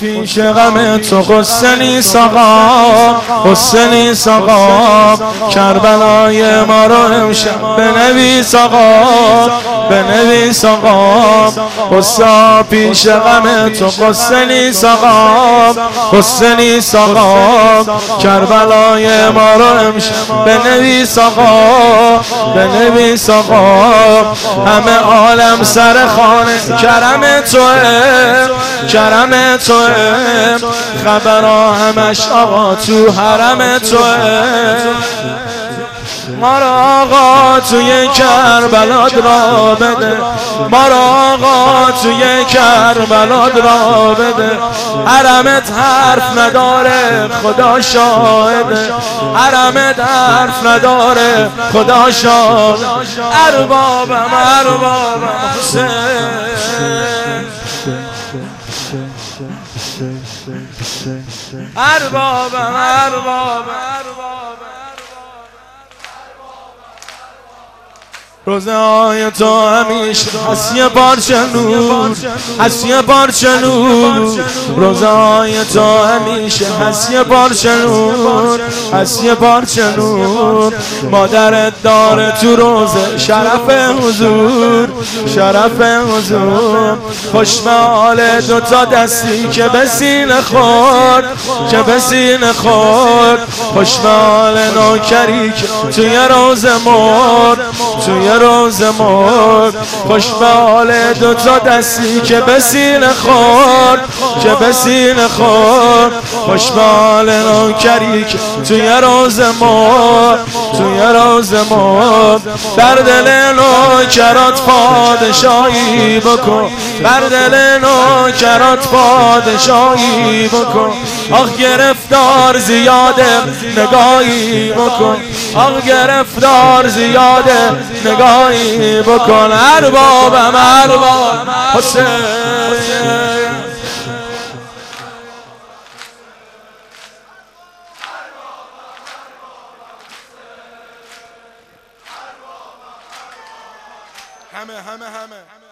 پیش غم تو قصه نیست آقا قصه کربلای ما رو امشب بنویس آقا. بنویس آقا قصه پیش غم تو قصه نیست آقا قصه نیست آقا کربلای ما رو امشب بنویس آقا بنویس آقا همه عالم سر خانه کرم توه کرم توه. خبرها همش آقا تو حرم توه. ما را آقا توی کربلاد را بده. ما را آقا توی کربلاد را بده. حرمت حرف نداره خدا شاهده. حرمت حرف نداره خدا شاهد اربابم اربابم اربابم اربابم روزه های تو همیشه از یه پارچه نور از یه پارچه نور روزه های تو همیشه از یه پارچه نور از یه پارچه نور مادرت داره تو روزه شرف حضور. شرف حضور. خوش به حال دوتا دستی که به سینه خورد که به سینه خورد. خوش به نوکری که توی روز مرد. توی روز مرد خوش به حال دوتا دستی که به سینه خورد که به سینه خورد. خوش به حال نوکری که توی روز مرد توی روز مرد در دل نوکرات پادشاهی بکن بر دل نوکرات پادشاهی بکن. آخ گرفتار زیاده نگاهی بکن. آخ گرفتار زیاده نگاهی بکن. اربابم ارباب حسین. همه همه همه.